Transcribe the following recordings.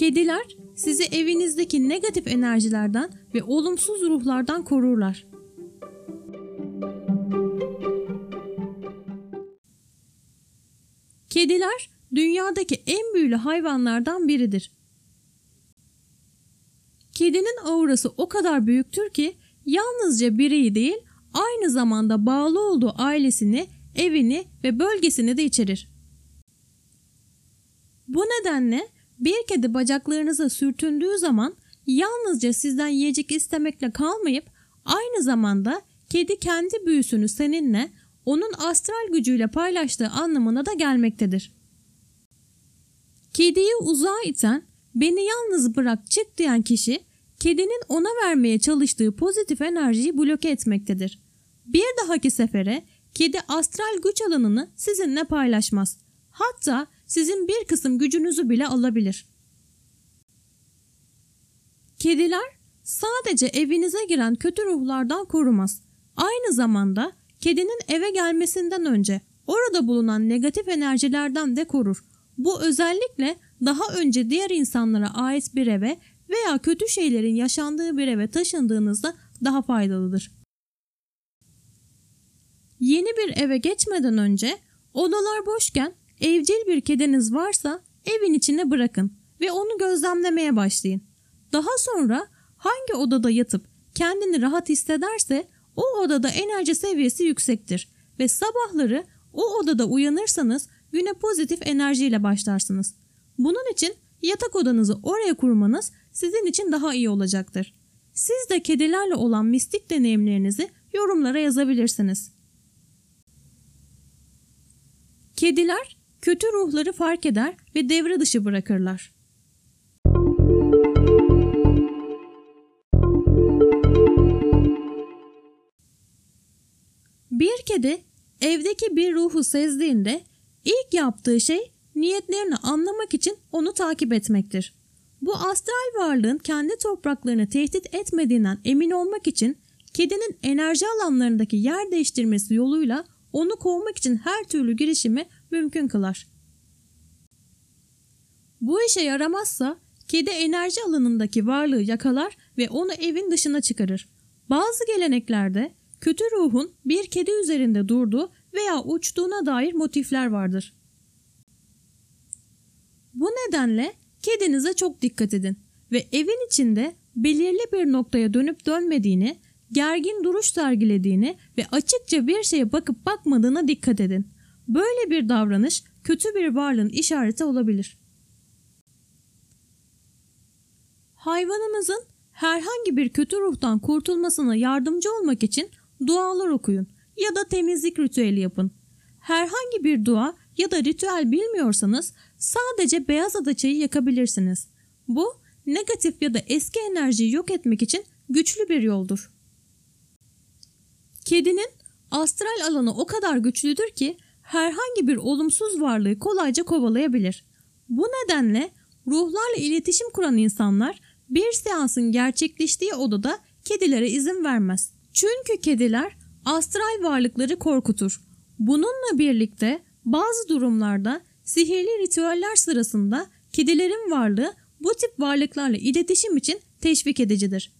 Kediler sizi evinizdeki negatif enerjilerden ve olumsuz ruhlardan korurlar. Kediler dünyadaki en büyülü hayvanlardan biridir. Kedinin aurası o kadar büyüktür ki yalnızca bireyi değil aynı zamanda bağlı olduğu ailesini, evini ve bölgesini de içerir. Bu nedenle bir kedi bacaklarınıza sürtündüğü zaman yalnızca sizden yiyecek istemekle kalmayıp aynı zamanda kedi kendi büyüsünü seninle onun astral gücüyle paylaştığı anlamına da gelmektedir. Kediyi uzağa iten, beni yalnız bırak çık diyen kişi kedinin ona vermeye çalıştığı pozitif enerjiyi bloke etmektedir. Bir dahaki sefere kedi astral güç alanını sizinle paylaşmaz. Hatta sizin bir kısım gücünüzü bile alabilir. Kediler sadece evinize giren kötü ruhlardan korumaz. Aynı zamanda kedinin eve gelmesinden önce orada bulunan negatif enerjilerden de korur. Bu özellikle daha önce diğer insanlara ait bir eve veya kötü şeylerin yaşandığı bir eve taşındığınızda daha faydalıdır. Yeni bir eve geçmeden önce odalar boşken evcil bir kediniz varsa evin içine bırakın ve onu gözlemlemeye başlayın. Daha sonra hangi odada yatıp kendini rahat hissederse o odada enerji seviyesi yüksektir ve sabahları o odada uyanırsanız güne pozitif enerjiyle başlarsınız. Bunun için yatak odanızı oraya kurmanız sizin için daha iyi olacaktır. Siz de kedilerle olan mistik deneyimlerinizi yorumlara yazabilirsiniz. Kediler kötü ruhları fark eder ve devre dışı bırakırlar. Bir kedi evdeki bir ruhu sezdiğinde ilk yaptığı şey niyetlerini anlamak için onu takip etmektir. Bu astral varlığın kendi topraklarını tehdit etmediğinden emin olmak için kedinin enerji alanlarındaki yer değiştirmesi yoluyla onu kovmak için her türlü girişimi mümkün kılar. Bu işe yaramazsa kedi enerji alanındaki varlığı yakalar ve onu evin dışına çıkarır. Bazı geleneklerde kötü ruhun bir kedi üzerinde durduğu veya uçtuğuna dair motifler vardır. Bu nedenle kedinize çok dikkat edin ve evin içinde belirli bir noktaya dönüp dönmediğini, gergin duruş sergilediğini ve açıkça bir şeye bakıp bakmadığına dikkat edin. Böyle bir davranış kötü bir varlığın işareti olabilir. Hayvanınızın herhangi bir kötü ruhtan kurtulmasına yardımcı olmak için dualar okuyun ya da temizlik ritüeli yapın. Herhangi bir dua ya da ritüel bilmiyorsanız sadece beyaz ada çayı yakabilirsiniz. Bu negatif ya da eski enerjiyi yok etmek için güçlü bir yoldur. Kedinin astral alanı o kadar güçlüdür ki herhangi bir olumsuz varlığı kolayca kovalayabilir. Bu nedenle ruhlarla iletişim kuran insanlar bir seansın gerçekleştiği odada kedilere izin vermez. Çünkü kediler astral varlıkları korkutur. Bununla birlikte bazı durumlarda sihirli ritüeller sırasında kedilerin varlığı bu tip varlıklarla iletişim için teşvik edicidir.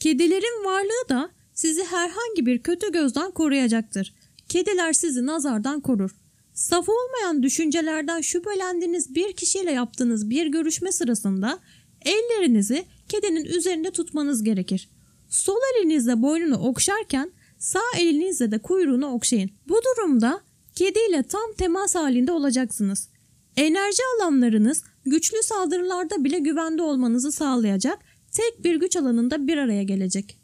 Kedilerin varlığı da sizi herhangi bir kötü gözden koruyacaktır. Kediler sizi nazardan korur. Saf olmayan düşüncelerden şüphelendiğiniz bir kişiyle yaptığınız bir görüşme sırasında ellerinizi kedinin üzerinde tutmanız gerekir. Sol elinizle boynunu okşarken sağ elinizle de kuyruğunu okşayın. Bu durumda kediyle tam temas halinde olacaksınız. Enerji alanlarınız güçlü saldırılarda bile güvende olmanızı sağlayacak tek bir güç alanında bir araya gelecek.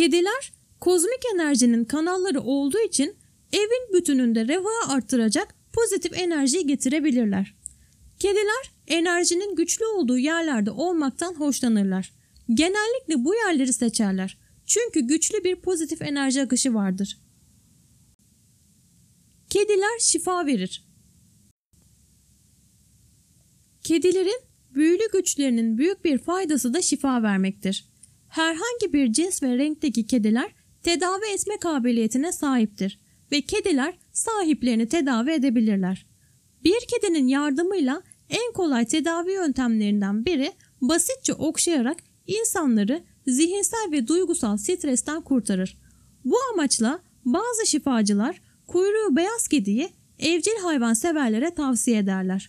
Kediler kozmik enerjinin kanalları olduğu için evin bütününde refahı arttıracak pozitif enerjiyi getirebilirler. Kediler enerjinin güçlü olduğu yerlerde olmaktan hoşlanırlar. Genellikle bu yerleri seçerler. Çünkü güçlü bir pozitif enerji akışı vardır. Kediler şifa verir. Kedilerin büyülü güçlerinin büyük bir faydası da şifa vermektir. Herhangi bir cins ve renkteki kediler tedavi etme kabiliyetine sahiptir ve kediler sahiplerini tedavi edebilirler. Bir kedinin yardımıyla en kolay tedavi yöntemlerinden biri basitçe okşayarak insanları zihinsel ve duygusal stresten kurtarır. Bu amaçla bazı şifacılar kuyruğu beyaz kediyi evcil hayvan severlere tavsiye ederler.